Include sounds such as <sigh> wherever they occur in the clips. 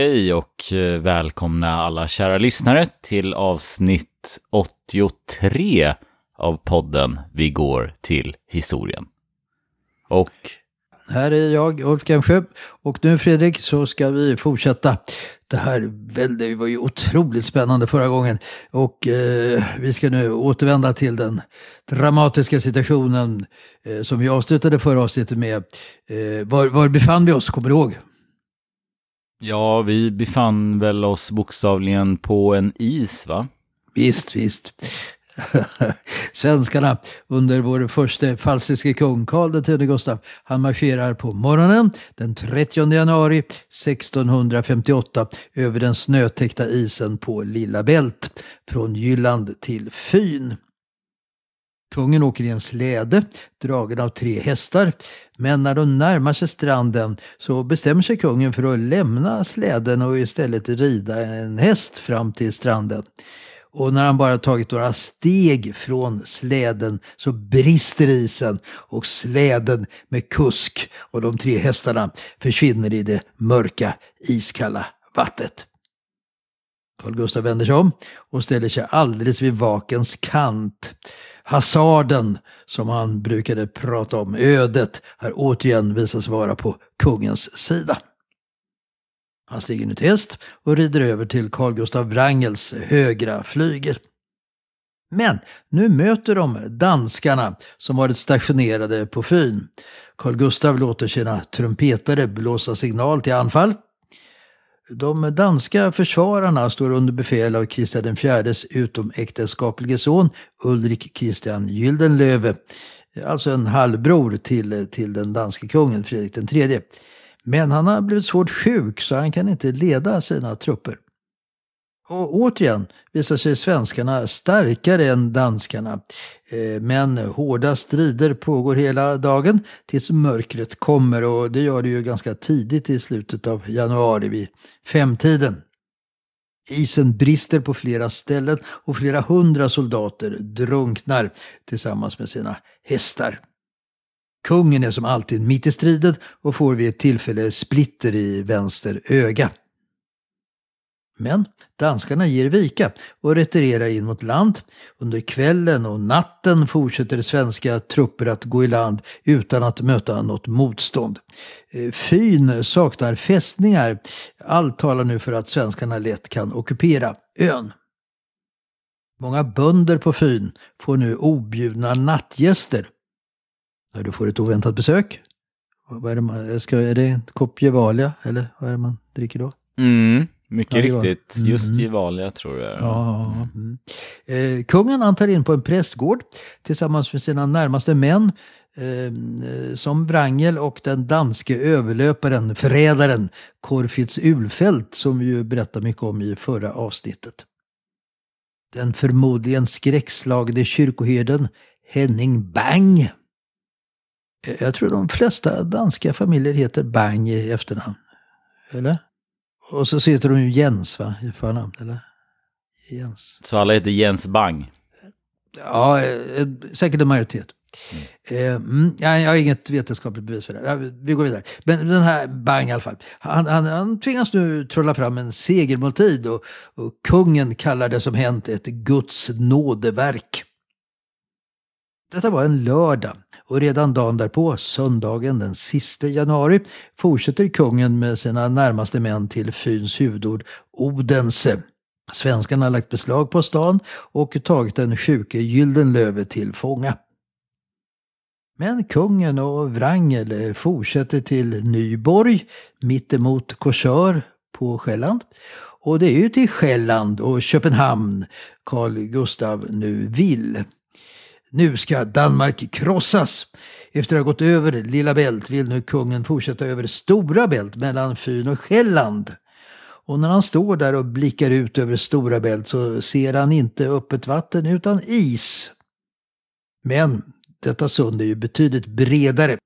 Hej och eh, välkomna alla kära lyssnare till avsnitt 83 av podden Vi går till historien. Och Här är jag, Ulf Gemsjö. Och nu Fredrik så ska vi fortsätta. Det här det var ju otroligt spännande förra gången. Och eh, vi ska nu återvända till den dramatiska situationen eh, som vi avslutade förra avsnittet med. Eh, var, var befann vi oss, kommer du ihåg? Ja, vi befann väl oss bokstavligen på en is va? Visst, visst. <laughs> Svenskarna under vår första falsiske kung Karl X Gustav, han marscherar på morgonen den 30 januari 1658 över den snötäckta isen på Lilla Bält från Jylland till Fyn. Kungen åker i en släde dragen av tre hästar. Men när de närmar sig stranden så bestämmer sig kungen för att lämna släden och istället rida en häst fram till stranden. Och när han bara tagit några steg från släden så brister isen och släden med kusk och de tre hästarna försvinner i det mörka iskalla vattnet. Carl Gustaf vänder sig om och ställer sig alldeles vid vakens kant. Hasarden, som han brukade prata om, ödet, har återigen visats vara på kungens sida. Han stiger nu till häst och rider över till Carl Gustaf Wrangels högra flygel. Men nu möter de danskarna som varit stationerade på Fyn. Carl Gustaf låter sina trumpetare blåsa signal till anfall. De danska försvararna står under befäl av Kristian IVs utomäktenskaplige son Ulrik Kristian Gyldenlöve, alltså en halvbror till, till den danske kungen Fredrik III. Men han har blivit svårt sjuk så han kan inte leda sina trupper. Och återigen visar sig svenskarna starkare än danskarna. Eh, men hårda strider pågår hela dagen tills mörkret kommer och det gör det ju ganska tidigt i slutet av januari vid femtiden. Isen brister på flera ställen och flera hundra soldater drunknar tillsammans med sina hästar. Kungen är som alltid mitt i striden och får vid ett tillfälle splitter i vänster öga. Men danskarna ger vika och retirerar in mot land. Under kvällen och natten fortsätter svenska trupper att gå i land utan att möta något motstånd. Eh, Fyn saknar fästningar. Allt talar nu för att svenskarna lätt kan ockupera ön. Många bönder på Fyn får nu objudna nattgäster. När du får ett oväntat besök. Vad är det, man, ska, är det en kopp Gevalia eller vad är det man dricker då? Mm, mycket Ja, riktigt. Just Mm. Gevalia tror jag. Ja. Mm. Eh, kungen han tar in på en prästgård tillsammans med sina närmaste män. eh, som Wrangel och den danske överlöparen, förrädaren Corfitz Ulfelt som vi ju berättade mycket om i förra avsnittet. Den förmodligen skräckslagne kyrkoherden Henning Bang. Eh, Jag tror de flesta danska familjer heter Bang i efternamn. Eller? Och så heter de ju Jens va, i förnamn, eller? Jens. Så alla heter Jens Bang. Ja, eh, säkert en majoritet. Eh, Mm, jag, har inget vetenskapligt bevis för det. Vi går vidare. Men den här Bang i alla fall. Han, han, han tvingas nu trolla fram en segermåltid och, och kungen kallar det som hänt ett Guds nådeverk. Detta var en lördag och redan dagen därpå, söndagen den sista januari, fortsätter kungen med sina närmaste män till fyns huvudord Odense. Svenskarna har lagt beslag på stan och tagit den sjuke Gyldenlöve till fånga. Men kungen och Wrangel fortsätter till Nyborg, mittemot Korsör på Själland. Och det är ju till Själland och Köpenhamn Carl Gustav nu vill. Nu ska Danmark krossas. Efter att ha gått över Lilla Bält vill nu kungen fortsätta över Stora Bält mellan Fyn och Själland. Och när han står där och blickar ut över Stora Bält så ser han inte öppet vatten utan is. Men detta sund är ju betydligt bredare.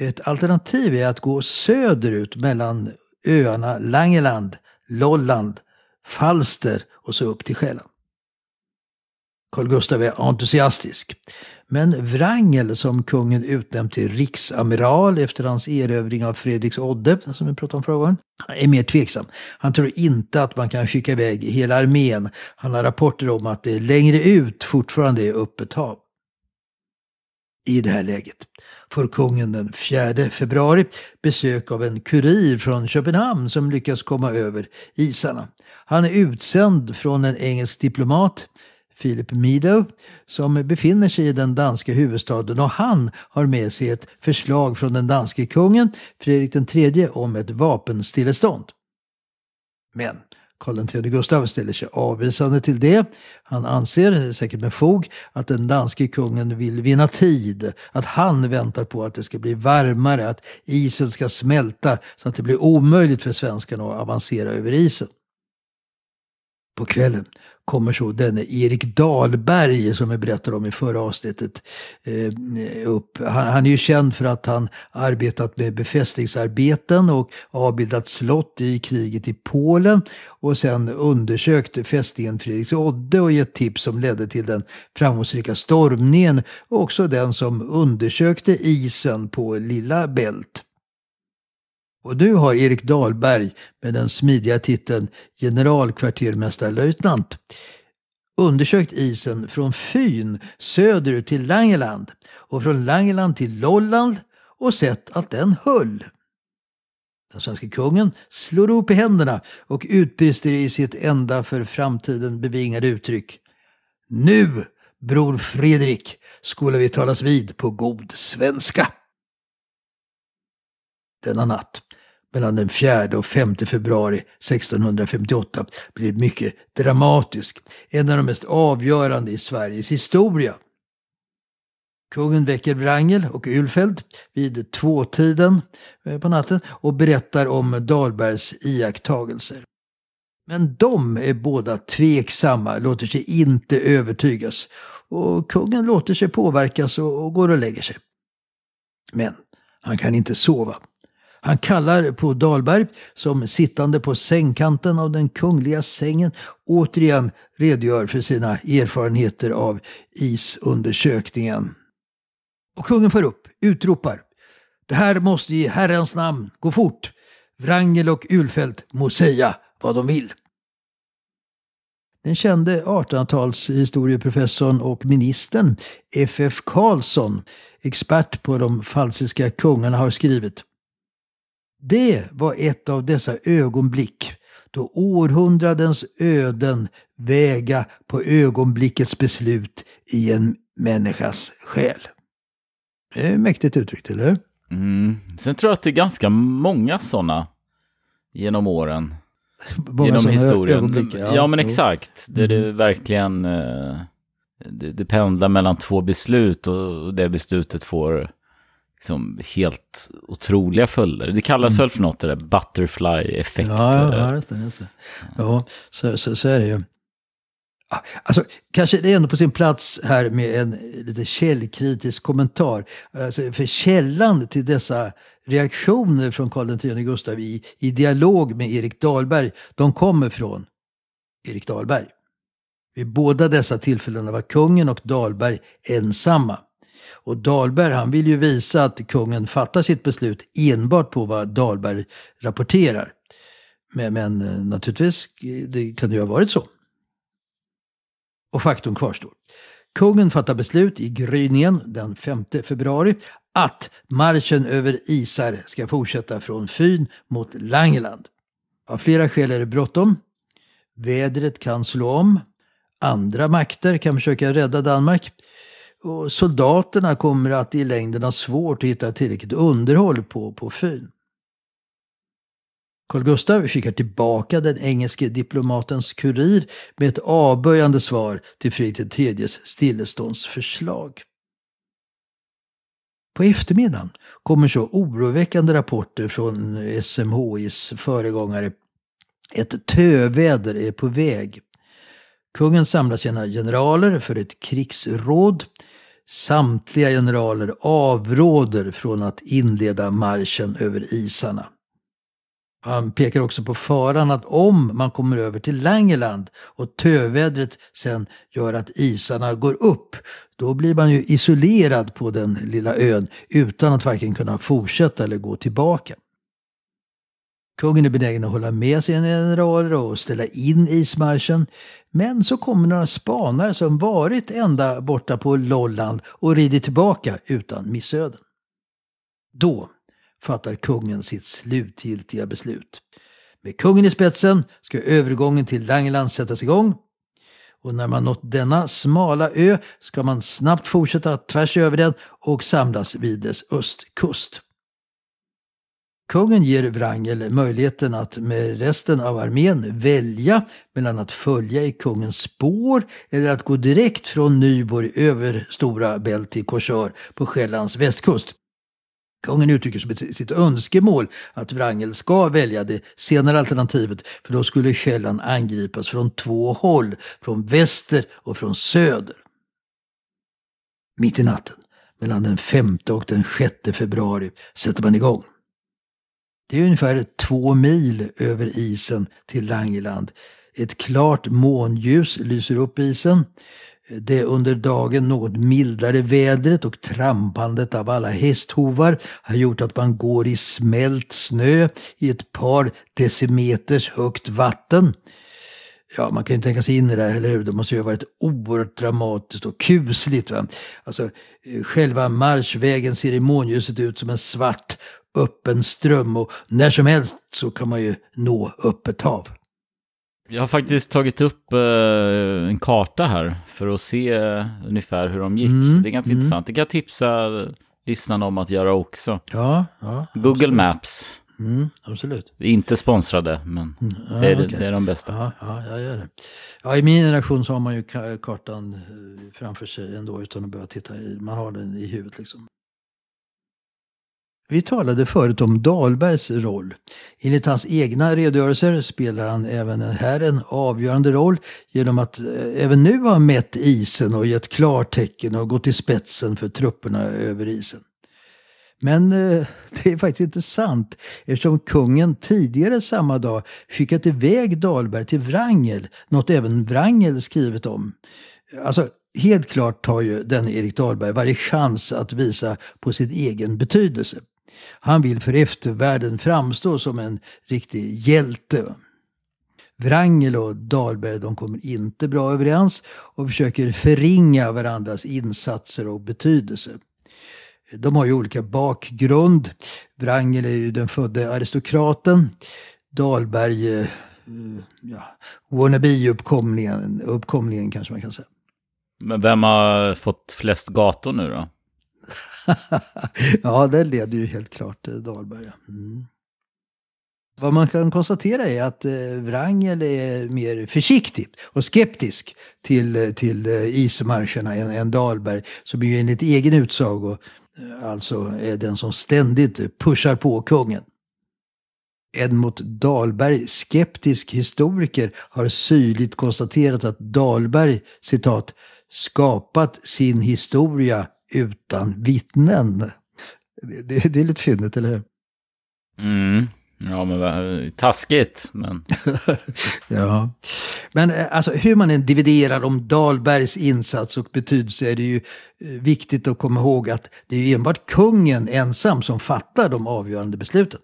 Ett alternativ är att gå söderut mellan öarna Langeland, Lolland, Falster och så upp till Själland. Carl Gustav är entusiastisk. Men Wrangel, som kungen utnämnt till riksamiral efter hans erövring av Fredriks Odde, som vi pratade om förra gången, är mer tveksam. Han tror inte att man kan skicka iväg hela armén. Han har rapporter om att det längre ut fortfarande är öppet hav. I det här läget får kungen den 4 februari besök av en kurir från Köpenhamn som lyckas komma över isarna. Han är utsänd från en engelsk diplomat, Philip Meadow, som befinner sig i den danska huvudstaden och han har med sig ett förslag från den danske kungen, Fredrik III, om ett vapenstillestånd. Men Karl III Gustav ställer sig avvisande till det. Han anser, säkert med fog, att den danske kungen vill vinna tid. Att han väntar på att det ska bli varmare, att isen ska smälta så att det blir omöjligt för svenskarna att avancera över isen. På kvällen kommer så denne Erik Dahlberg som jag berättade om i förra avsnittet eh, upp. Han, han är ju känd för att han arbetat med befästningsarbeten och avbildat slott i kriget i Polen och sen undersökt fästningen Fredriksodde och gett tips som ledde till den framgångsrika stormningen och också den som undersökte isen på Lilla Bält. Och nu har Erik Dahlberg med den smidiga titeln generalkvartermästarlöjtnant undersökt isen från Fyn söderut till Langeland och från Langeland till Lolland och sett att den höll. Den svenska kungen slår upp i händerna och utbrister i sitt enda för framtiden bevingade uttryck. Nu, bror Fredrik, skola vi talas vid på god svenska. Denna natt mellan den 4 och 5 februari 1658 blir mycket dramatisk. En av de mest avgörande i Sveriges historia. Kungen väcker Wrangel och Ulfeld vid tvåtiden eh, på natten och berättar om Dahlbergs iakttagelser. Men de är båda tveksamma, låter sig inte övertygas. Och kungen låter sig påverkas och, och går och lägger sig. Men han kan inte sova. Han kallar på Dahlberg som sittande på sängkanten av den kungliga sängen återigen redogör för sina erfarenheter av isundersökningen. Och kungen för upp, utropar. Det här måste i Herrens namn gå fort. Wrangel och Ulfeldt må säga vad de vill. Den kände 1800-talshistorieprofessorn och ministern F.F. Karlsson, expert på de falsiska kungarna, har skrivit det var ett av dessa ögonblick då århundradens öden väga på ögonblickets beslut i en människas själ. Det är mäktigt uttryckt, eller? Mm. Sen tror jag att det är ganska många sådana genom åren. Många genom historien. ögonblick, ja. men exakt. Där det verkligen... Eh, det, det pendlar mellan två beslut och det beslutet får liksom helt otroliga följder. Det kallas mm. väl för något, det där butterfly-effekt. Ja, ja, just det. Just det. Ja, så, så, så är det ju. Alltså, kanske det är ändå på sin plats här med en lite källkritisk kommentar. Alltså, för källan till dessa reaktioner från Karl X Gustav i, i dialog med Erik Dahlberg, de kommer från Erik Dahlberg. Vid båda dessa tillfällen var kungen och Dahlberg ensamma. Och Dahlberg han vill ju visa att kungen fattar sitt beslut enbart på vad Dahlberg rapporterar. Men, men eh, naturligtvis eh, det kan det ju ha varit så. Och faktum kvarstår. Kungen fattar beslut i gryningen den 5 februari att marschen över Isar ska fortsätta från Fyn mot Langeland. Av flera skäl är det bråttom. Vädret kan slå om. Andra makter kan försöka rädda Danmark. Och soldaterna kommer att i längden ha svårt att hitta tillräckligt underhåll på, på Fyn. Carl Gustaf skickar tillbaka den engelske diplomatens kurir med ett avböjande svar till Fredrik IIIs stilleståndsförslag. På eftermiddagen kommer så oroväckande rapporter från SMHIs föregångare. Ett töväder är på väg. Kungen samlar sina generaler för ett krigsråd. Samtliga generaler avråder från att inleda marschen över isarna. Han pekar också på faran att om man kommer över till Langeland och tövädret sen gör att isarna går upp, då blir man ju isolerad på den lilla ön utan att varken kunna fortsätta eller gå tillbaka. Kungen är benägen att hålla med sina generaler och ställa in ismarschen. Men så kommer några spanare som varit ända borta på Lolland och rider tillbaka utan missöden. Då fattar kungen sitt slutgiltiga beslut. Med kungen i spetsen ska övergången till Langeland sättas igång. Och när man nått denna smala ö ska man snabbt fortsätta tvärs över den och samlas vid dess östkust. Kungen ger Wrangel möjligheten att med resten av armén välja mellan att följa i kungens spår eller att gå direkt från Nyborg över Stora Bält till Korsör på Själlands västkust. Kungen uttrycker som sitt önskemål att Wrangel ska välja det senare alternativet för då skulle Själland angripas från två håll, från väster och från söder. Mitt i natten, mellan den 5 och den 6 februari, sätter man igång. Det är ungefär två mil över isen till Langeland. Ett klart månljus lyser upp isen. Det under dagen något mildare vädret och trampandet av alla hästhovar har gjort att man går i smält snö i ett par decimeters högt vatten. Ja, man kan ju tänka sig in i det här, eller hur? Det måste ju ha varit oerhört dramatiskt och kusligt. Va? Alltså, eh, själva marschvägen ser i månljuset ut som en svart öppen ström och när som helst så kan man ju nå öppet hav. Jag har faktiskt tagit upp uh, en karta här för att se ungefär hur de gick. Mm, det är ganska mm. intressant. Det kan jag tipsa lyssnarna om att göra också. Ja, ja Google absolut. Maps. Mm, absolut. Inte sponsrade, men mm, ja, det, är, okay. det är de bästa. Ja, ja, jag gör det. Ja, I min generation så har man ju kartan eh, framför sig ändå utan att behöva titta i. Man har den i huvudet liksom. Vi talade förut om Dahlbergs roll. Enligt hans egna redogörelser spelar han även här en avgörande roll genom att eh, även nu ha mätt isen och gett klartecken och gått i spetsen för trupperna över isen. Men eh, <laughs> det är faktiskt inte sant eftersom kungen tidigare samma dag skickat iväg Dahlberg till Wrangel, något även Wrangel skrivit om. Alltså, helt klart tar ju den Erik Dahlberg varje chans att visa på sin egen betydelse. Han vill för eftervärlden framstå som en riktig hjälte. Wrangel och Dahlberg de kommer inte bra överens och försöker förringa varandras insatser och betydelse. De har ju olika bakgrund. Wrangel är ju den födde aristokraten. Dahlberg, eh, ja, wannabe-uppkomlingen uppkomlingen kanske man kan säga. Men vem har fått flest gator nu då? <laughs> ja, det leder ju helt klart Dahlberg. Mm. Vad man kan konstatera är att eh, Wrangel är mer försiktig och skeptisk till, till eh, ismarscherna än, än Dahlberg, som ju enligt egen utsago eh, alltså är den som ständigt pushar på kungen. En mot Dahlberg skeptisk historiker har syrligt konstaterat att Dahlberg, citat, skapat sin historia utan vittnen. Det, det, är lite fyndigt, eller hur? Mm. Ja, men taskigt. Men... <laughs> ja. Men eh, alltså, hur man än dividerar om Dahlbergs insats och betydelse är det ju eh, viktigt att komma ihåg att det är enbart kungen ensam som fattar de avgörande besluten.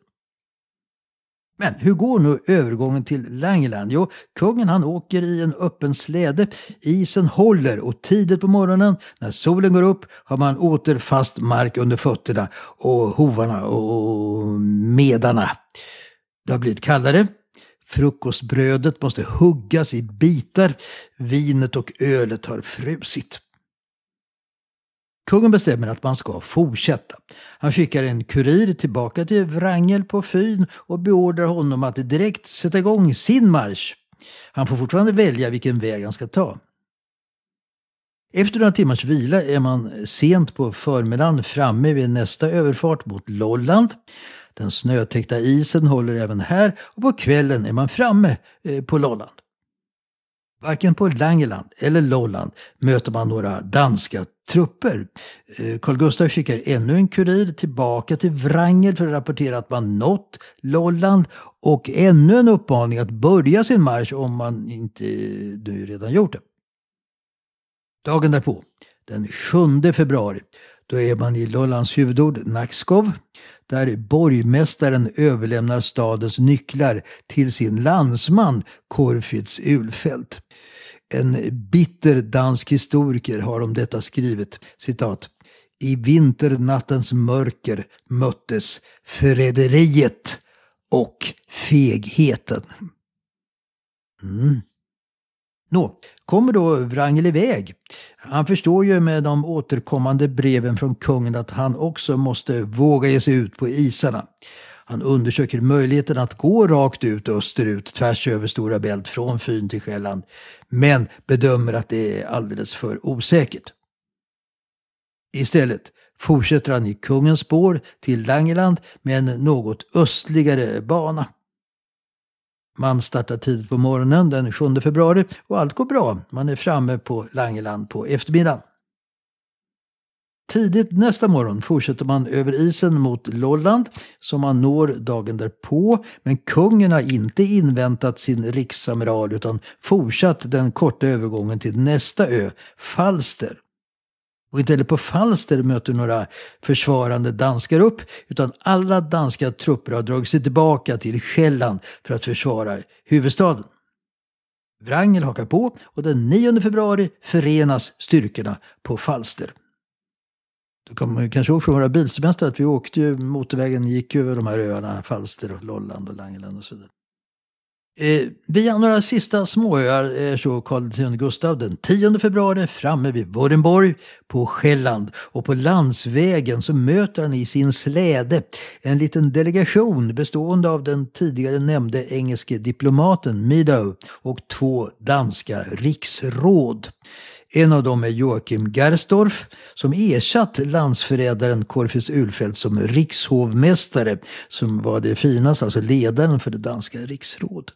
Men hur går nu övergången till Langeland? Jo, kungen han åker i en öppen släde. Isen håller och tidigt på morgonen när solen går upp har man åter fast mark under fötterna och hovarna och medarna. Det har blivit kallare. Frukostbrödet måste huggas i bitar. Vinet och ölet har frusit. Kungen bestämmer att man ska fortsätta. Han skickar en kurir tillbaka till Wrangel på Fyn och beordrar honom att direkt sätta igång sin marsch. Han får fortfarande välja vilken väg han ska ta. Efter några timmars vila är man sent på förmiddagen framme vid nästa överfart mot Lolland. Den snötäckta isen håller även här och på kvällen är man framme eh, på Lolland. Varken på Langeland eller Lolland möter man några danska trupper. Eh, Carl Gustaf skickar ännu en kurir tillbaka till Wrangel för att rapportera att man nått Lolland och ännu en uppmaning att börja sin marsch om man inte nu redan gjort det. Dagen därpå, den 7 februari, då är man i Lollands huvudord Nakskov där borgmästaren överlämnar stadens nycklar till sin landsman Korfitz Ulfeldt. En bitter dansk historiker har om detta skrivit citat i vinternattens mörker möttes förräderiet och fegheten. Mm. Nå, kommer då Wrangel iväg? Han förstår ju med de återkommande breven från kungen att han också måste våga ge sig ut på isarna. Han undersöker möjligheten att gå rakt ut österut tvärs över Stora Bält från Fyn till Själland. Men bedömer att det är alldeles för osäkert. Istället fortsätter han i kungens spår till Langeland med en något östligare bana. Man startar tidigt på morgonen den 7 februari och allt går bra. Man är framme på Langeland på eftermiddagen. Tidigt nästa morgon fortsätter man över isen mot Lolland som man når dagen därpå. Men kungen har inte inväntat sin riksamiral utan fortsatt den korta övergången till nästa ö, Falster. Och inte heller på Falster möter några försvarande danskar upp, utan alla danska trupper har dragit sig tillbaka till Själland för att försvara huvudstaden. Wrangel hakar på och den 9 februari förenas styrkorna på Falster. Du kommer kanske ihåg från våra bilsemestrar att vi åkte ju, motorvägen gick över de här öarna, Falster och Lolland och Langeland och så vidare. Eh, via några sista småöar är så Karl X Gustav den 10 februari framme vid Vårdenborg på Själland och på landsvägen så möter han i sin släde en liten delegation bestående av den tidigare nämnde engelske diplomaten Meadow och två danska riksråd. En av dem är Joakim Gersdorf som ersatt landsförrädaren Corfus Ulfeldt som rikshovmästare som var det finaste, alltså ledaren för det danska riksrådet.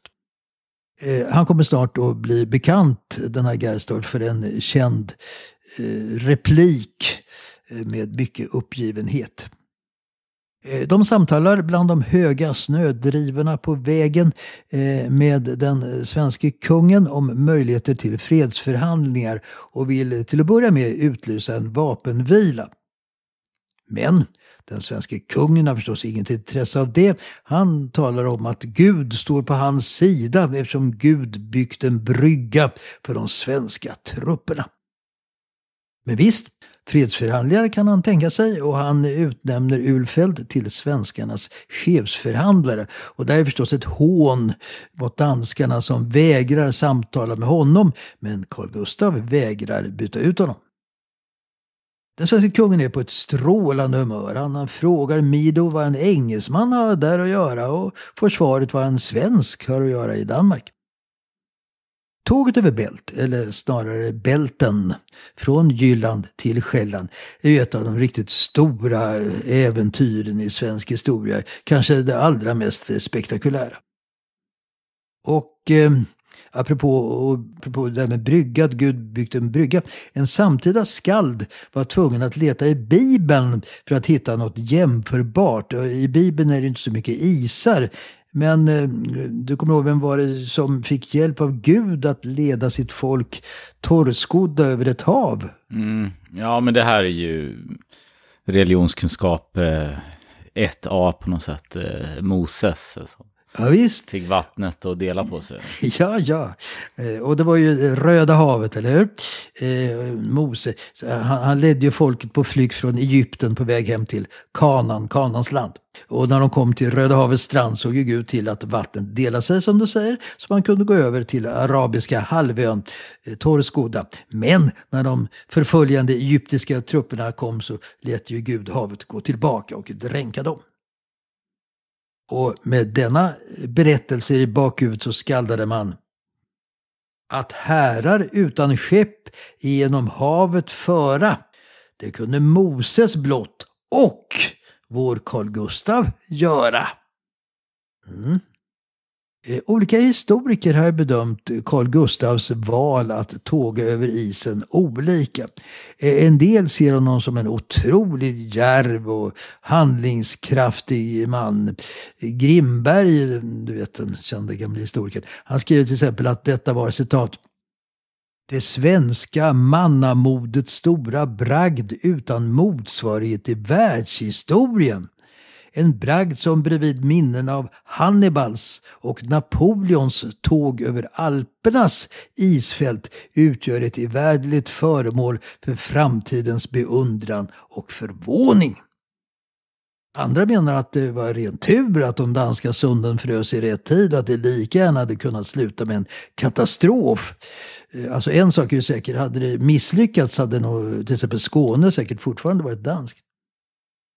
Eh, han kommer snart att bli bekant, den här Gersdorf, för en känd eh, replik eh, med mycket uppgivenhet. Eh, de samtalar bland de höga snödrivorna på vägen eh, med den svenske kungen om möjligheter till fredsförhandlingar och vill till att börja med utlysa en vapenvila. Men den svenske kungen har förstås inget intresse av det. Han talar om att Gud står på hans sida eftersom Gud byggt en brygga för de svenska trupperna. Men visst, Fredsförhandlingar kan han tänka sig och han utnämner Ulfeld till svenskarnas chefsförhandlare. Och det är förstås ett hån mot danskarna som vägrar samtala med honom. Men Carl Gustav vägrar byta ut honom. Den svenska kungen är på ett strålande humör. Han frågar Mido vad en engelsman har där att göra och får svaret vad en svensk har att göra i Danmark. Tåget över Bält, eller snarare Bälten, från Jylland till Själland är ju ett av de riktigt stora äventyren i svensk historia. Kanske det allra mest spektakulära. Och eh, apropå, apropå det där med brygga, att Gud byggt en brygga. En samtida skald var tvungen att leta i Bibeln för att hitta något jämförbart. I Bibeln är det inte så mycket isar. Men eh, du kommer ihåg, vem var det som fick hjälp av Gud att leda sitt folk torrskodda över ett hav? Mm. Ja, men det här är ju religionskunskap eh, 1A på något sätt. Eh, Moses. Alltså. Ja, visst. Fick vattnet att dela på sig. <laughs> Ja, ja. Eh, och det var ju Röda havet, eller hur? Eh, Mose, han, han ledde ju folket på flykt från Egypten på väg hem till Kanan, Kanans land. Och när de kom till Röda havets strand såg ju Gud till att vattnet delade sig som du säger, så man kunde gå över till arabiska halvön, eh, torrskodda. Men när de förföljande egyptiska trupperna kom så lät ju Gud havet gå tillbaka och dränka dem. Och med denna berättelse i bakhuvudet så skaldade man att härar utan skepp genom havet föra, det kunde Moses blott och vår Carl Gustav göra. Mm. Eh, olika historiker har bedömt Carl Gustavs val att tåga över isen olika. Eh, en del ser honom som en otroligt djärv och handlingskraftig man. Grimberg, du vet den kände gamla historikern, han skriver till exempel att detta var citat det svenska mannamodets stora bragd utan motsvarighet i världshistorien. En bragd som bredvid minnen av Hannibals och Napoleons tåg över Alpernas isfält utgör ett evärdligt föremål för framtidens beundran och förvåning. Andra menar att det var ren tur att de danska sunden frös i rätt tid och att det lika gärna hade kunnat sluta med en katastrof. Eh, alltså en sak är ju säker, hade det misslyckats hade nog till exempel Skåne säkert fortfarande varit danskt.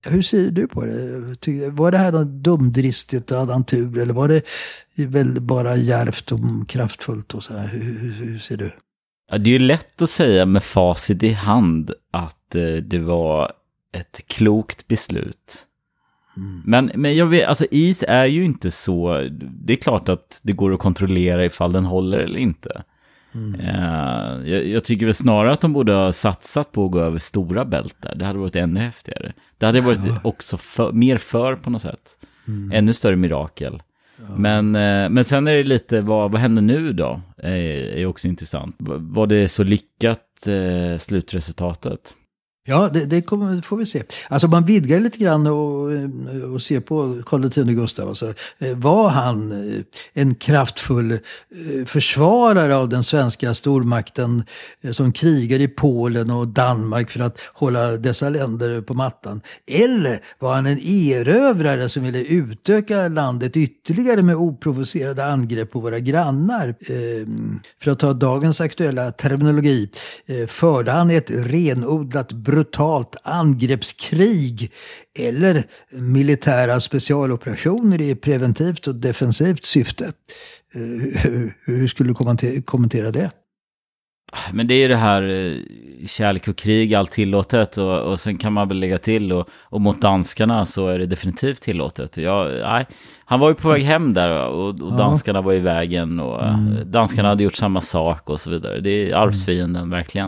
Hur ser du på det? Var det här något dumdristigt och hade han tur eller var det väl bara järvt och kraftfullt och så här? Hur, hur, hur ser du? Ja, det är ju lätt att säga med facit i hand att eh, det var ett klokt beslut. Mm. Men, men jag vet, alltså is är ju inte så, det är klart att det går att kontrollera ifall den håller eller inte. Mm. Uh, jag, jag, tycker väl snarare att de borde ha satsat på att gå över stora bältar. Det hade varit ännu häftigare. Det hade varit ja. också för, mer för på något sätt. Mm. Ännu större mirakel. Ja. Men, uh, men sen är det lite, vad, vad händer nu då? Är, är också intressant. Var det så lyckat uh, slutresultatet? Ja, det, det kommer, får vi se. Alltså man vidgar lite grann och, eh, och ser på Karl X Gustav. Alltså, eh, var han eh, en kraftfull försvarare av den svenska stormakten som krigar i Polen och Danmark för att hålla dessa länder på mattan? Eller var han en erövrare som ville utöka landet ytterligare med oprovocerade angrepp på våra grannar? För att ta dagens aktuella terminologi, förde han ett renodlat brutalt angreppskrig eller militära specialoperationer i preventivt och defensivt syfte. Eh, hur skulle du kommentera det? Men det är det här eh, kärlek och krig, allt tillåtet och, och sen kan man väl lägga till och, och mot danskarna så är det definitivt tillåtet. Ja, nej, han var ju på väg hem där och, och danskarna var i vägen och mm. danskarna hade gjort samma sak och så vidare. Det är arvsfienden verkligen.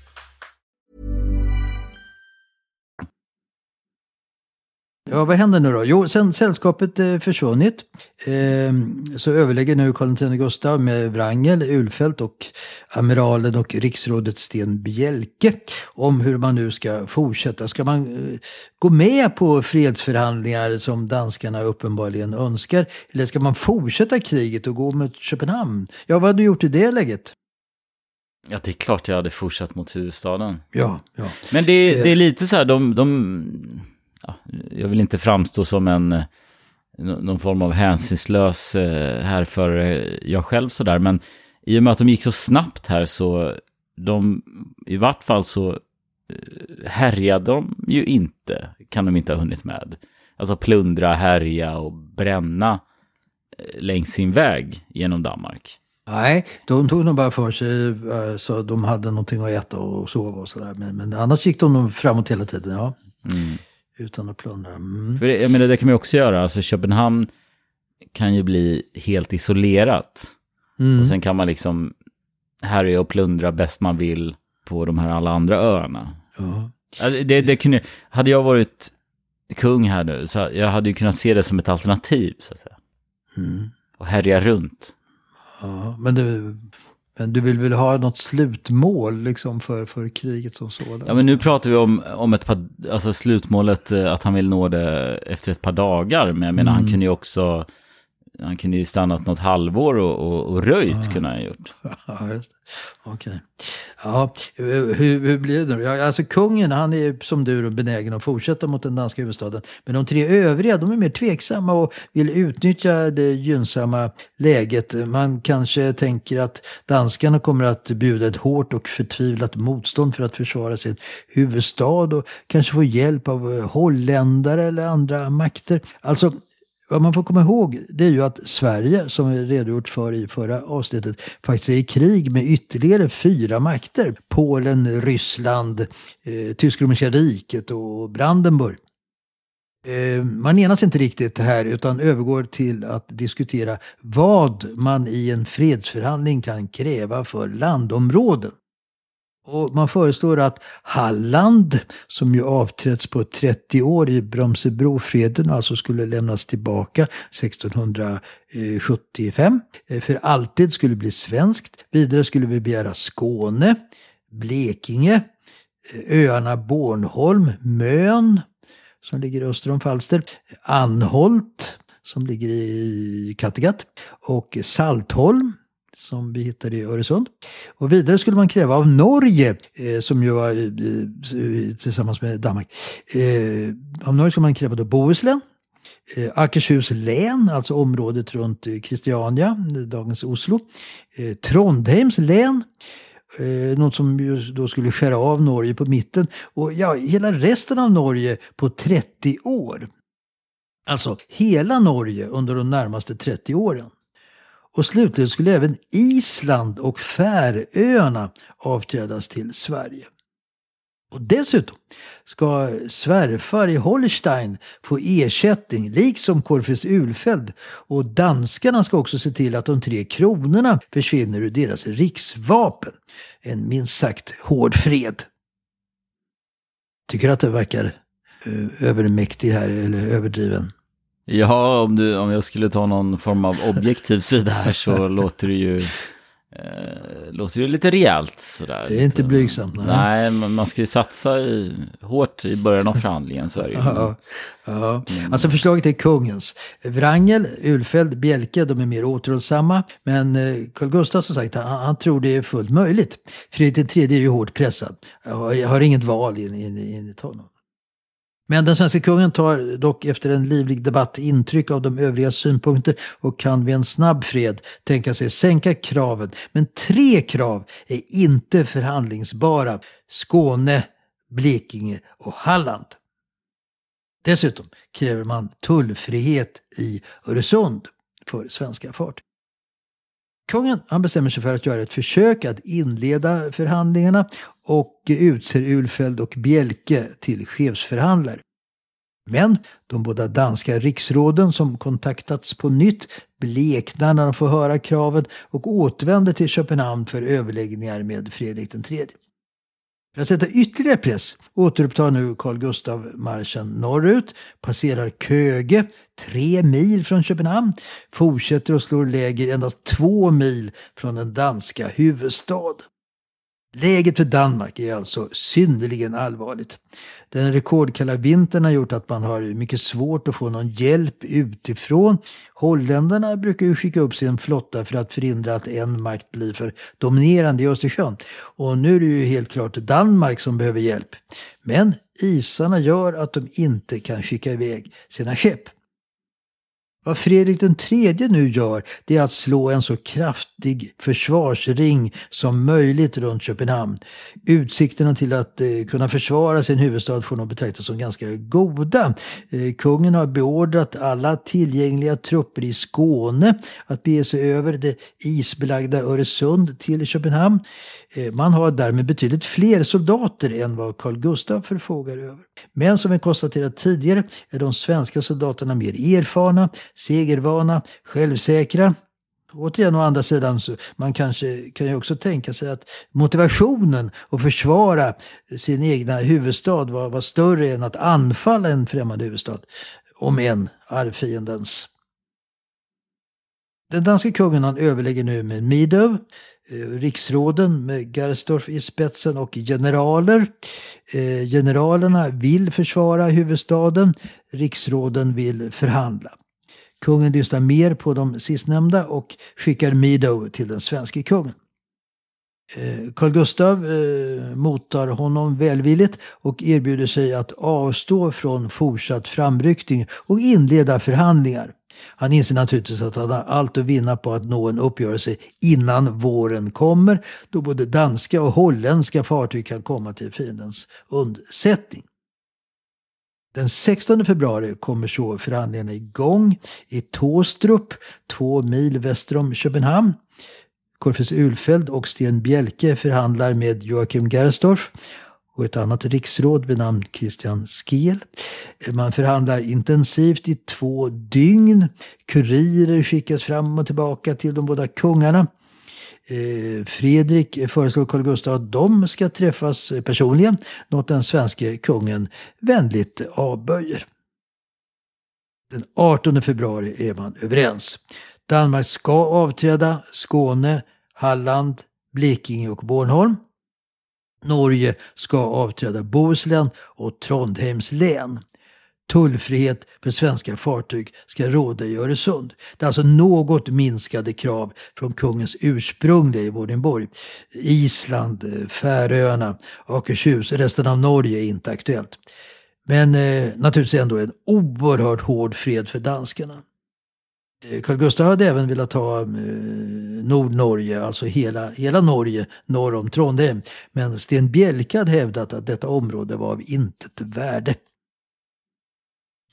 Ja, vad händer nu då? Jo, sen sällskapet eh, försvunnit eh, så överlägger nu Karl X Gustav med Wrangel, Ulfält och amiralen och riksrådet Sten Bjelke om hur man nu ska fortsätta. Ska man eh, gå med på fredsförhandlingar som danskarna uppenbarligen önskar? Eller ska man fortsätta kriget och gå mot Köpenhamn? Ja, vad hade du gjort i det läget? Ja, det är klart jag hade fortsatt mot huvudstaden. Ja, ja. Men det, det är lite så här, de, de ja, jag vill inte framstå som en eh, nå- någon form av hänsynslös eh, här för eh, jag själv sådär, men i och med att de gick så snabbt här så de, i vart fall så härjade de ju inte, kan de inte ha hunnit med. Alltså plundra, härja och bränna längs sin väg genom Danmark. Nej, de tog nog bara för sig så de hade någonting att äta och sova och sådär. Men, men annars gick de framåt hela tiden, ja. Utan att plundra. Mm. För det, jag menar, det kan man ju också göra. Alltså Köpenhamn kan ju bli helt isolerat. Och sen kan man liksom härja och plundra bäst man vill på de här alla andra öarna. Ja. Alltså, Det, det kunde, hade jag varit kung här nu, så jag hade ju kunnat se det som ett alternativ, så att säga. Och härja runt. Ja, men, du, du vill väl ha något slutmål liksom för, för kriget som sådant? Ja, men nu pratar vi om, om ett par, alltså slutmålet eh, att han vill nå det efter ett par dagar. Men jag menar, han kunde ju också, han kunde ju stannat något halvår och, och, och röjt kunde han ha gjort. <laughs> Ja, just det. Okej. Ja, hur, hur blir det nu? Ja, alltså kungen, han är som du benägen att fortsätta mot den danska huvudstaden. Men de tre övriga, de är mer tveksamma och vill utnyttja det gynnsamma läget. Man kanske tänker att danskarna kommer att bjuda ett hårt och förtvivlat motstånd för att försvara sin huvudstad och kanske få hjälp av holländare eller andra makter. Alltså, vad man får komma ihåg det är ju att Sverige, som vi redogjort för i förra avsnittet, faktiskt är i krig med ytterligare fyra makter. Polen, Ryssland, eh, Tysk-romerska riket och Brandenburg. Eh, man enas inte riktigt här utan övergår till att diskutera vad man i en fredsförhandling kan kräva för landområden. Och man föreslår att Halland, som ju avträtts på 30 år i Brömsebrofreden, alltså skulle lämnas tillbaka 1675, eh, för alltid skulle bli svenskt. Vidare skulle vi begära Skåne, Blekinge, eh, öarna Bornholm, Mön, som ligger öster om Falster, Anholt, som ligger i Kattegatt, och Saltholm, som vi hittade i Öresund. Och vidare skulle man kräva av Norge, eh, som ju var eh, eh, tillsammans med Danmark. Eh, av Norge skulle man kräva då Bohuslän, eh, Akershus län, alltså området runt eh, Kristiania, dagens Oslo. Eh, Trondheims län, eh, något som ju då skulle skära av Norge på mitten. Och ja, hela resten av Norge på 30 år. Alltså hela Norge under de närmaste 30 åren. Och slutligen skulle även Island och Färöarna avträdas till Sverige. Och dessutom ska svärfar i Holstein få ersättning, liksom Corfus Ulfeld. Och danskarna ska också se till att de tre kronorna försvinner ur deras riksvapen. En minst sagt hård fred. Tycker du att det verkar eh, övermäktig här, eller överdriven? Ja, om, du, om jag skulle ta någon form av objektiv <laughs> sida här så låter det ju Eh, låter ju lite rejält sådär. Det är inte blygsamt. Nej, nej men man ska ju satsa i, hårt i början av förhandlingen. Så är det ju. <laughs> Ja, ja. Alltså förslaget är kungens. Wrangel, Ulfeld, Bjelke, de är mer återhållsamma. Men eh, Carl Gustaf som sagt, han, han tror det är fullt möjligt. Fredrik III är ju hårt pressad. Jag har, har inget val enligt honom. Men den svenska kungen tar dock efter en livlig debatt intryck av de övriga synpunkter och kan vid en snabb fred tänka sig sänka kraven. Men tre krav är inte förhandlingsbara. Skåne, Blekinge och Halland. Dessutom kräver man tullfrihet i Öresund för svenska fartyg. Kungen han bestämmer sig för att göra ett försök att inleda förhandlingarna och utser Ulfeld och Bjelke till chefsförhandlare. Men de båda danska riksråden som kontaktats på nytt bleknar när de får höra kraven och återvänder till Köpenhamn för överläggningar med Fredrik III. För att sätta ytterligare press återupptar nu Carl Gustav marschen norrut, passerar Köge, tre mil från Köpenhamn, fortsätter och slår läger endast två mil från den danska huvudstaden. Läget för Danmark är alltså synnerligen allvarligt. Den rekordkalla vintern har gjort att man har mycket svårt att få någon hjälp utifrån. Holländarna brukar ju skicka upp sin flotta för att förhindra att en makt blir för dominerande i Östersjön. Och nu är det ju helt klart Danmark som behöver hjälp. Men isarna gör att de inte kan skicka iväg sina skepp. Vad Fredrik III nu gör, det är att slå en så kraftig försvarsring som möjligt runt Köpenhamn. Utsikterna till att eh, kunna försvara sin huvudstad får nog betraktas som ganska goda. Eh, kungen har beordrat alla tillgängliga trupper i Skåne att bege sig över det isbelagda Öresund till Köpenhamn. Eh, man har därmed betydligt fler soldater än vad Carl Gustaf förfogar över. Men som vi konstaterat tidigare är de svenska soldaterna mer erfarna, segervana, självsäkra. Återigen å andra sidan, så man kanske kan ju också tänka sig att motivationen att försvara sin egna huvudstad var, var större än att anfalla en främmande huvudstad. Om än arvfiendens. Den danske kungen han överlägger nu med Midov Eh, riksråden med Gersdorf i spetsen och generaler. Eh, generalerna vill försvara huvudstaden, riksråden vill förhandla. Kungen lyssnar mer på de sistnämnda och skickar Mido till den svenska kungen. Eh, Carl Gustav mottar honom välvilligt och erbjuder sig att avstå från fortsatt framryckning och inleda förhandlingar. Han inser naturligtvis att han har allt att vinna på att nå en uppgörelse innan våren kommer, då både danska och holländska fartyg kan komma till fiendens undsättning. Den 16 februari kommer så förhandlingarna igång i Tåstrup, två mil väster om Köpenhamn. Corfus Ulfeld och Sten Bjelke förhandlar med Joakim Gerstorff och ett annat riksråd vid namn Christian Skel. Man förhandlar intensivt i två dygn. Kurirer skickas fram och tillbaka till de båda kungarna. Eh, Fredrik föreslår Carl Gustaf att de ska träffas personligen, något den svenske kungen vänligt avböjer. Den 18 februari är man överens. Danmark ska avträda Skåne, Halland, Blekinge och Bornholm. Norge ska avträda Bohuslän och Trondheims län. Tullfrihet för svenska fartyg ska råda i Öresund. Det är alltså något minskade krav från kungens ursprungliga i Vordingborg. Island, eh, Färöarna, Akershus, resten av Norge är inte aktuellt. Men eh, naturligtvis ändå en oerhört hård fred för danskarna. Eh, Carl Gustaf hade även velat ha eh, Nordnorge, alltså hela, hela Norge norr om Trondheim. Men Sten Bjelke hade hävdat att detta område var av intet värde.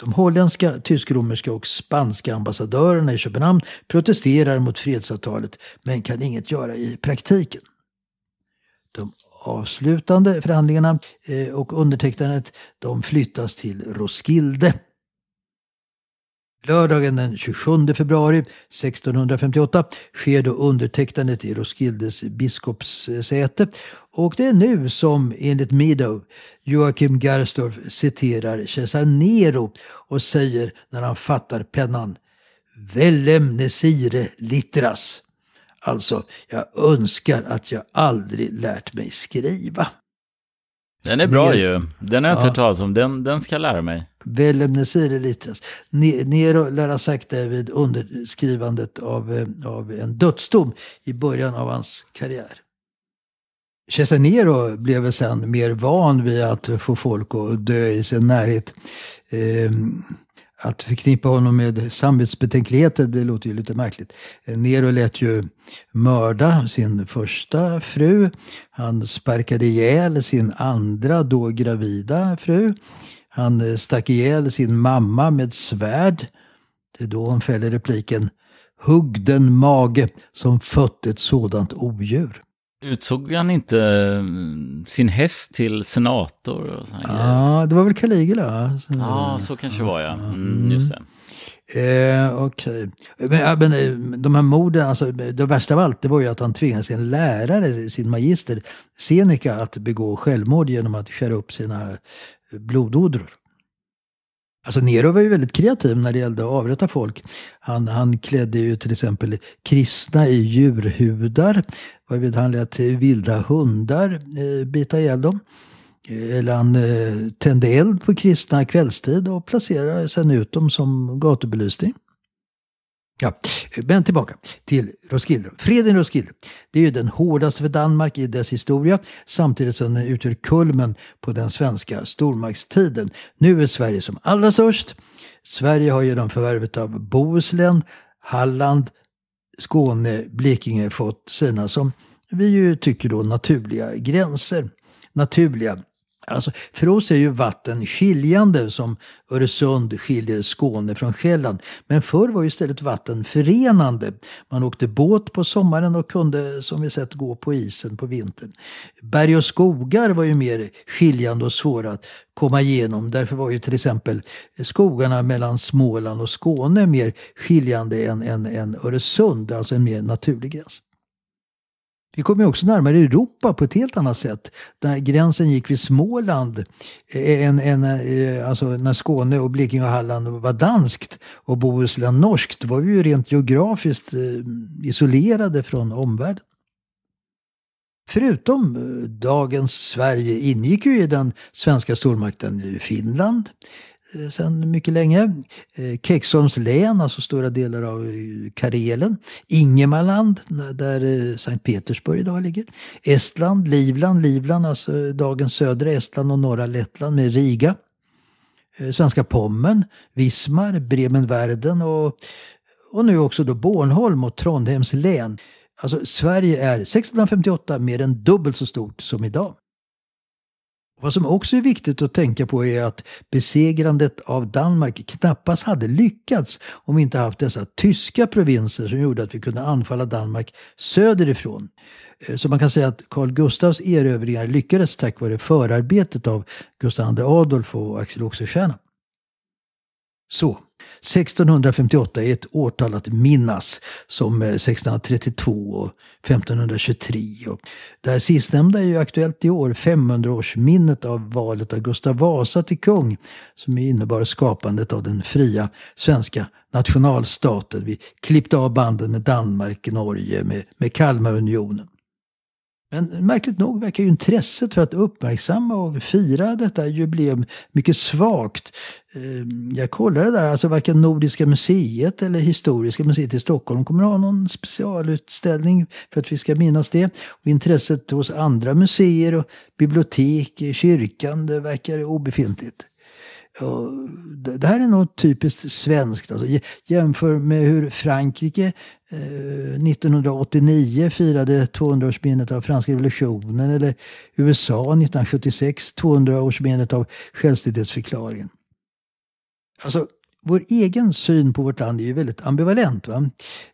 De holländska, tysk-romerska och spanska ambassadörerna i Köpenhamn protesterar mot fredsavtalet men kan inget göra i praktiken. De avslutande förhandlingarna eh, och undertecknandet de flyttas till Roskilde. Lördagen den 27 februari 1658 sker då undertecknandet i Roskildes biskopssäte och det är nu som enligt Meadow Joakim Gersdorf citerar kejsar Nero och säger när han fattar pennan Vellem nesire litteras. Alltså, jag önskar att jag aldrig lärt mig skriva. Den är bra Ner- ju. Den har jag inte Ja. hört talas om. Den, den ska jag lära mig. Velem Nesir Litras. Nero lär ha sagt det vid underskrivandet av, eh, av en dödsdom i början av hans karriär. Cesar Nero blev väl sen mer van vid att få folk att dö i sin närhet. Ehm, att förknippa honom med samvetsbetänkligheter, det låter ju lite märkligt. Nero lät ju mörda sin första fru. Han sparkade ihjäl sin andra, då gravida fru. Han eh, stack ihjäl sin mamma med svärd. Det är då han fäller repliken Hugg den mage som fött ett sådant odjur. Utsåg han inte mm, sin häst till senator och såna grejer? Ja, det var väl Caligula? Ja, så kanske det var ja. Mm, just det. Eh, Okej. Men, ja, men eh, de här morden, alltså, det värsta av allt det var ju att han tvingade sin lärare, sin magister Seneca att begå självmord genom att skära upp sina blodådror. Alltså Nero var ju väldigt kreativ när det gällde att avrätta folk. Han, han klädde ju till exempel kristna i djurhudar. Varvid han lät vilda hundar eh, bita ihjäl dem. Eh, eller han eh, tände eld på kristna kvällstid och placerade sen ut dem som gatubelysning. Ja, men tillbaka till Roskilde. Freden i Roskilde, det är ju den hårdaste för Danmark i dess historia, samtidigt som den utgör kulmen på den svenska stormaktstiden. Nu är Sverige som allra störst. Sverige har genom förvärvet av Bohuslän, Halland, Skåne, Blekinge fått sina som vi ju tycker då naturliga gränser. Naturliga. Alltså, för oss är ju vatten skiljande som Öresund skiljer Skåne från Själland. Men förr var ju istället vatten förenande. Man åkte båt på sommaren och kunde som vi sett gå på isen på vintern. Berg och skogar var ju mer skiljande och svåra att komma igenom. Därför var ju till exempel skogarna mellan Småland och Skåne mer skiljande än, än, än Öresund, alltså en mer naturlig gräns. Vi kom ju också närmare Europa på ett helt annat sätt. Där gränsen gick vid Småland. Eh, en, en, eh, alltså när Skåne och Blekinge och Halland var danskt och Bohuslän norskt var vi ju rent geografiskt eh, isolerade från omvärlden. Förutom dagens Sverige ingick ju i den svenska stormakten Finland Eh, sedan mycket länge. Eh, Keksholms län, alltså stora delar av eh, Karelen. Ingemarland, där eh, Sankt Petersburg idag ligger. Estland, Livland, Livland, alltså dagens södra Estland och norra Lettland med Riga. Svenska Pommern, Vismar, Bremen-Värden och, och nu också då Bornholm och Trondheims län. Alltså Sverige är 1658 mer än dubbelt så stort som idag. Vad som också är viktigt att tänka på är att besegrandet av Danmark knappast hade lyckats om vi inte haft dessa tyska provinser som gjorde att vi kunde anfalla Danmark söderifrån. Eh, så man kan säga att Carl Gustavs erövringar lyckades tack vare förarbetet av Gustav II Adolf och Axel Oxenstierna. Så, 1658 är ett årtal att minnas som eh, 1632 och 1523. Och det här sistnämnda är ju aktuellt i år, 500-årsminnet av valet av Gustav Vasa till kung som innebar skapandet av den fria svenska nationalstaten. Vi klippte av banden med Danmark, Norge, med, med Kalmarunionen. Men märkligt nog verkar ju intresset för att uppmärksamma och fira detta jubileum mycket svagt. Ehm, jag kollade där, alltså varken Nordiska museet eller Historiska museet i Stockholm kommer att ha någon specialutställning för att vi ska minnas det. Och intresset hos andra museer och bibliotek, kyrkan, det verkar obefintligt. Och det här är något typiskt svenskt. Alltså, jämför med hur Frankrike eh, 1989 firade 200-årsminnet av franska revolutionen eller USA 1976 200-årsminnet av självständighetsförklaringen. Alltså, vår egen syn på vårt land är ju väldigt ambivalent. Va?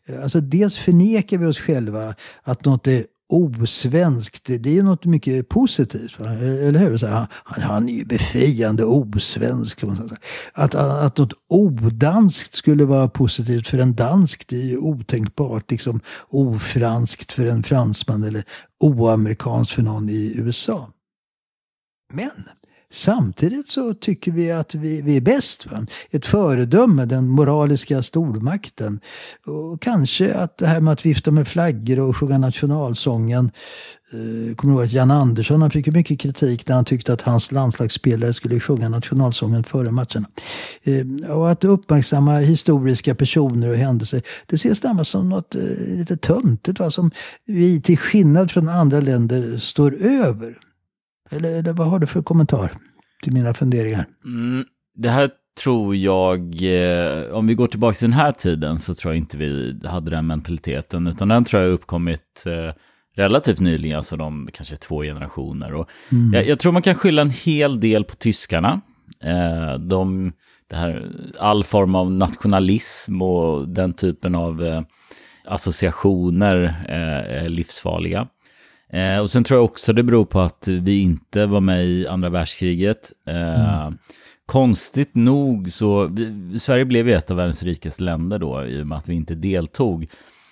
Eh, alltså, dels förnekar vi oss själva att något är osvenskt, det är något mycket positivt. Va? Eller hur? Så här, han, han är ju befriande osvensk. Att, att något odanskt skulle vara positivt för en dansk, det är ju otänkbart. Liksom ofranskt för en fransman eller oamerikanskt för någon i USA. Men Samtidigt så tycker vi att vi, vi är bäst. Va? Ett föredöme, den moraliska stormakten. Och kanske att det här med att vifta med flaggor och sjunga nationalsången Eh, kommer ihåg att Jan Andersson han fick mycket kritik när han tyckte att hans landslagsspelare skulle sjunga nationalsången före matcherna. Eh, och att uppmärksamma historiska personer och händelser, det ses närmast som något eh, lite töntigt, va? som vi till skillnad från andra länder står över. Eller, eller vad har du för kommentar till mina funderingar? Mm, det här tror jag, eh, om vi går tillbaka till den här tiden så tror jag inte vi hade den mentaliteten, utan den tror jag uppkommit eh, relativt nyligen, alltså de kanske två generationer. Och mm. jag, jag, tror man kan skylla en hel del på tyskarna. Eh, de, det här, all form av nationalism och den typen av eh, associationer eh, är livsfarliga. Eh, och sen tror jag också det beror på att vi inte var med i andra världskriget. Eh, mm. Konstigt nog så, vi, Sverige blev ett av världens rikaste länder då i och med att vi inte deltog.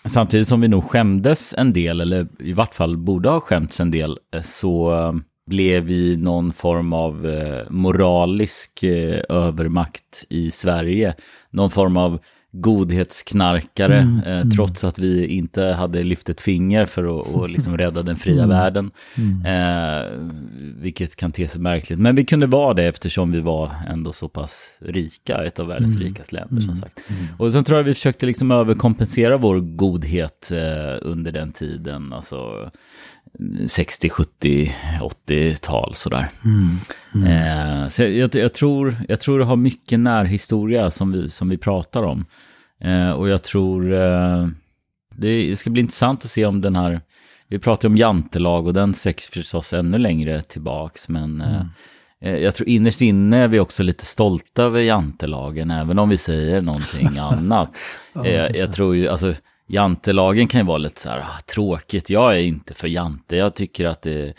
Samtidigt som vi nog skämdes en del, eller i vart fall borde ha skämts en del, eh, så eh, blev vi någon form av eh, moralisk övermakt i Sverige. Någon form av godhetsknarkare, mm, eh, mm. trots att vi inte hade lyft ett finger för att och liksom rädda den fria mm, världen. Mm. Eh, vilket kan te sig märkligt. Men vi kunde vara det eftersom vi var ändå så pass rika, ett av världens mm, rikaste länder som mm, sagt. Och sen tror jag vi försökte liksom överkompensera vår godhet eh, under den tiden. Alltså, 60, 70, 80-tal sådär. Mm, mm. Eh, så jag, jag, tror, jag tror det har mycket närhistoria som vi, som vi pratar om. Eh, och jag tror eh, det ska bli intressant att se om den här, vi pratar om jantelag och den sträcks förstås ännu längre tillbaks, men eh, mm. eh, jag tror innerst inne är vi också lite stolta över jantelagen, även om vi säger någonting <laughs> annat. ja, eh, jag tror ju, alltså jantelagen kan ju vara lite så här ah, tråkigt. Jag är inte för jante. Jag tycker att det,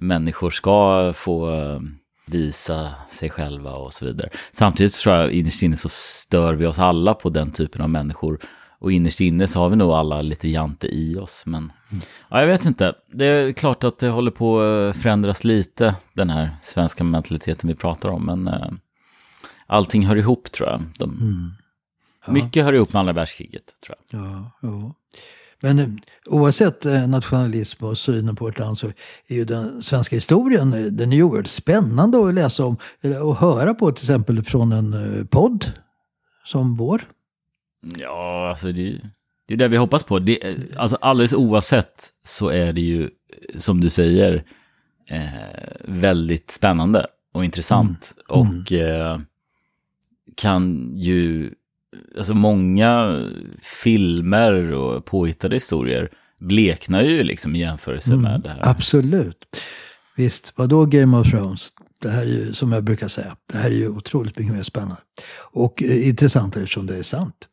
människor ska få eh, visa sig själva och så vidare. Samtidigt så tror jag innerst inne så stör vi oss alla på den typen av människor. Och innerst inne så har vi nog alla lite jante i oss. Men mm. ja, jag vet inte. Det är klart att det håller på att förändras lite, den här svenska mentaliteten vi pratar om. Men eh, allting hör ihop tror jag. De, mm. Ja. Mycket hör ihop med andra världskriget, tror jag. Ja, ja. Men eh, oavsett eh, nationalism och synen på vårt land så är ju den svenska historien eh, den är ju oerhört spännande att läsa om och höra på till exempel från en podd som vår. Ja, alltså det, det är det vi hoppas på. Det, alltså alldeles oavsett så är det ju, som du säger, eh, väldigt spännande och intressant. Mm. Och eh, kan ju alltså många filmer och påhittade historier bleknar ju liksom i jämförelse mm, med det här. Absolut. Visst, vadå Game of Thrones? Det här är ju, som jag brukar säga, det här är ju otroligt mycket mer spännande. Och eh, intressantare eftersom det är sant.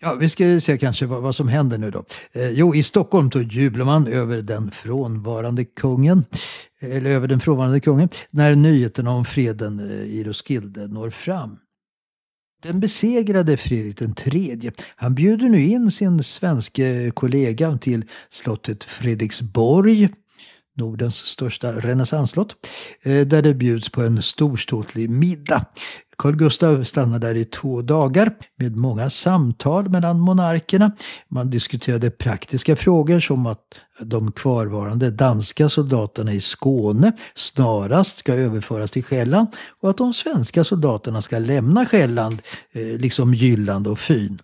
Ja, vi ska se kanske vad, vad som händer nu då. Eh, jo, i Stockholm då jublar man över den frånvarande kungen. Eller över den frånvarande kungen. När nyheten om freden eh, i Roskilde når fram. Den besegrade Fredrik den tredje. Han bjuder nu in sin svenske kollega till slottet Fredriksborg Nordens största renässansslott, eh, där det bjuds på en storståtlig middag. Carl Gustav stannar där i två dagar med många samtal mellan monarkerna. Man diskuterade praktiska frågor som att de kvarvarande danska soldaterna i Skåne snarast ska överföras till Själland och att de svenska soldaterna ska lämna Själland, eh, liksom Jylland och Fyn.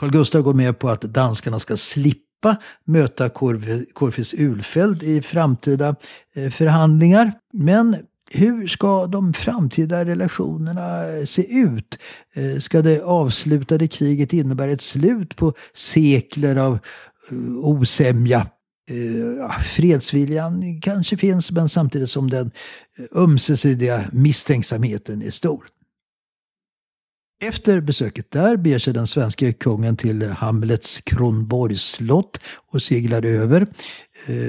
Carl Gustav går med på att danskarna ska slippa möta Korfis Ulfeld i framtida eh, förhandlingar. Men hur ska de framtida relationerna eh, se ut? Eh, ska det avslutade kriget innebära ett slut på sekler av eh, osämja? Fredsviljan kanske finns men samtidigt som den ömsesidiga misstänksamheten är stor. Efter besöket där beger sig den svenska kungen till Hamlets Kronborgs slott och seglar över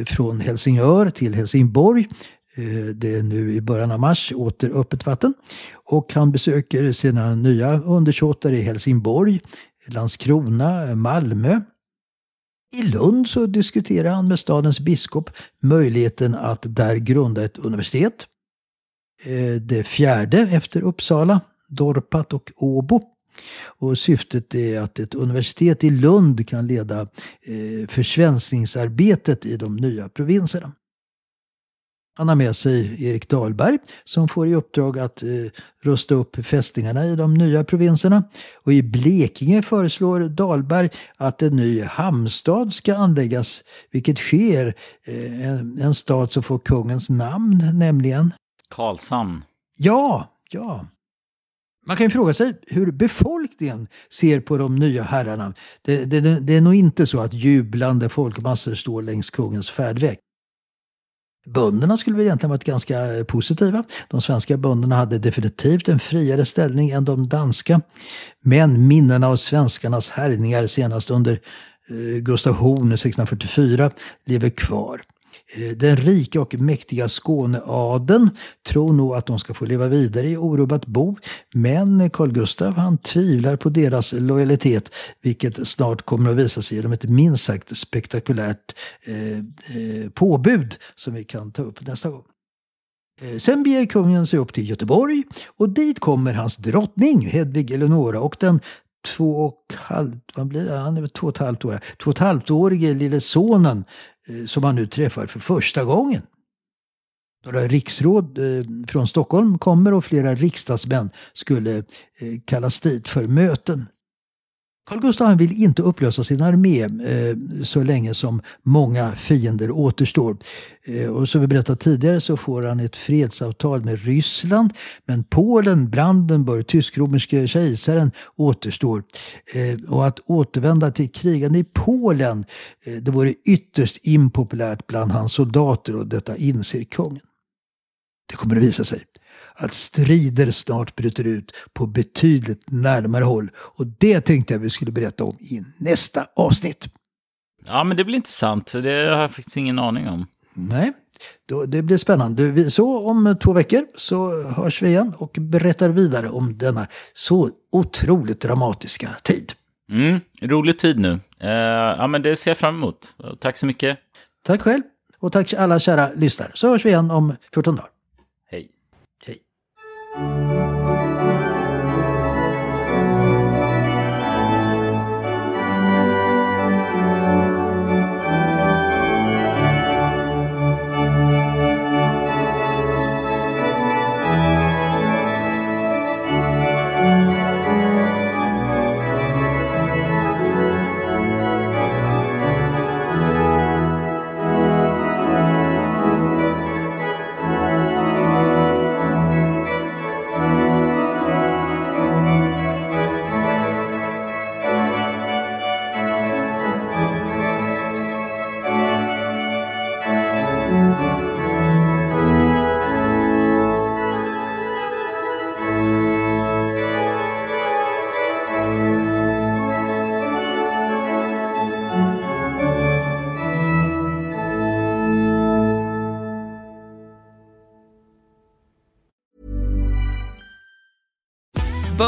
från Helsingör till Helsingborg Eh, det är nu i början av mars åter öppet vatten. Och han besöker sina nya undersåtar i Helsingborg, Landskrona, Malmö. I Lund så diskuterar han med stadens biskop möjligheten att där grunda ett universitet. Eh, det fjärde efter Uppsala, Dorpat och Åbo. Och syftet är att ett universitet i Lund kan leda eh, försvenskningsarbetet i de nya provinserna. Han har med sig Erik Dahlberg som får i uppdrag att eh, rusta upp fästningarna i de nya provinserna. Och i Blekinge föreslår Dahlberg att en ny hamnstad ska anläggas, vilket sker. Eh, en, en stad som får kungens namn, nämligen Karlshamn. Ja, ja. Man kan ju fråga sig hur befolkningen ser på de nya herrarna. Det, det, det är nog inte så att jublande folkmassor står längs kungens färdväg. Bönderna skulle väl egentligen varit ganska eh, positiva. De svenska bönderna hade definitivt en friare ställning än de danska. Men minnena av svenskarnas härjningar senast under eh, Gustav Horn 1644 lever kvar. Eh, den rika och mäktiga Skåneadeln tror nog att de ska få leva vidare i orubbat bo. Men Carl Gustav han tvivlar på deras lojalitet vilket snart kommer att visa sig genom ett minst sagt spektakulärt eh, eh påbud som vi kan ta upp nästa gång. Eh, sen beger kungen sig upp till Göteborg och dit kommer hans drottning Hedvig Eleonora och den två och halvt, vad blir det? Han är två och ett halvt år. Två och ett halvt årige lille sonen Eh, Eh, som han nu träffar för första gången. Några riksråd eh, från Stockholm kommer och flera riksdagsmän skulle eh, kallas dit för möten. Carl Gustaf vill inte upplösa sin armé eh, så länge som många fiender återstår. Eh, och som vi berättat tidigare så får han ett fredsavtal med Ryssland. Men Polen, Brandenburg, tysk-romerske kejsaren återstår. Eh, och att återvända till krigande i Polen eh, det vore ytterst impopulärt bland hans soldater och detta inser kungen. Det kommer att visa sig att strider snart bryter ut på betydligt närmare håll. Och det tänkte jag vi skulle berätta om i nästa avsnitt. Ja, men det blir intressant. Det har jag faktiskt ingen aning om. Nej, då, det blir spännande. Så om två veckor så hörs vi igen och berättar vidare om denna så otroligt dramatiska tid. Mm, rolig tid nu. Uh, ja, men det ser jag fram emot. Tack så mycket. Tack själv. Och tack alla kära lyssnare. Så hörs vi igen om 14 dagar. Thank you.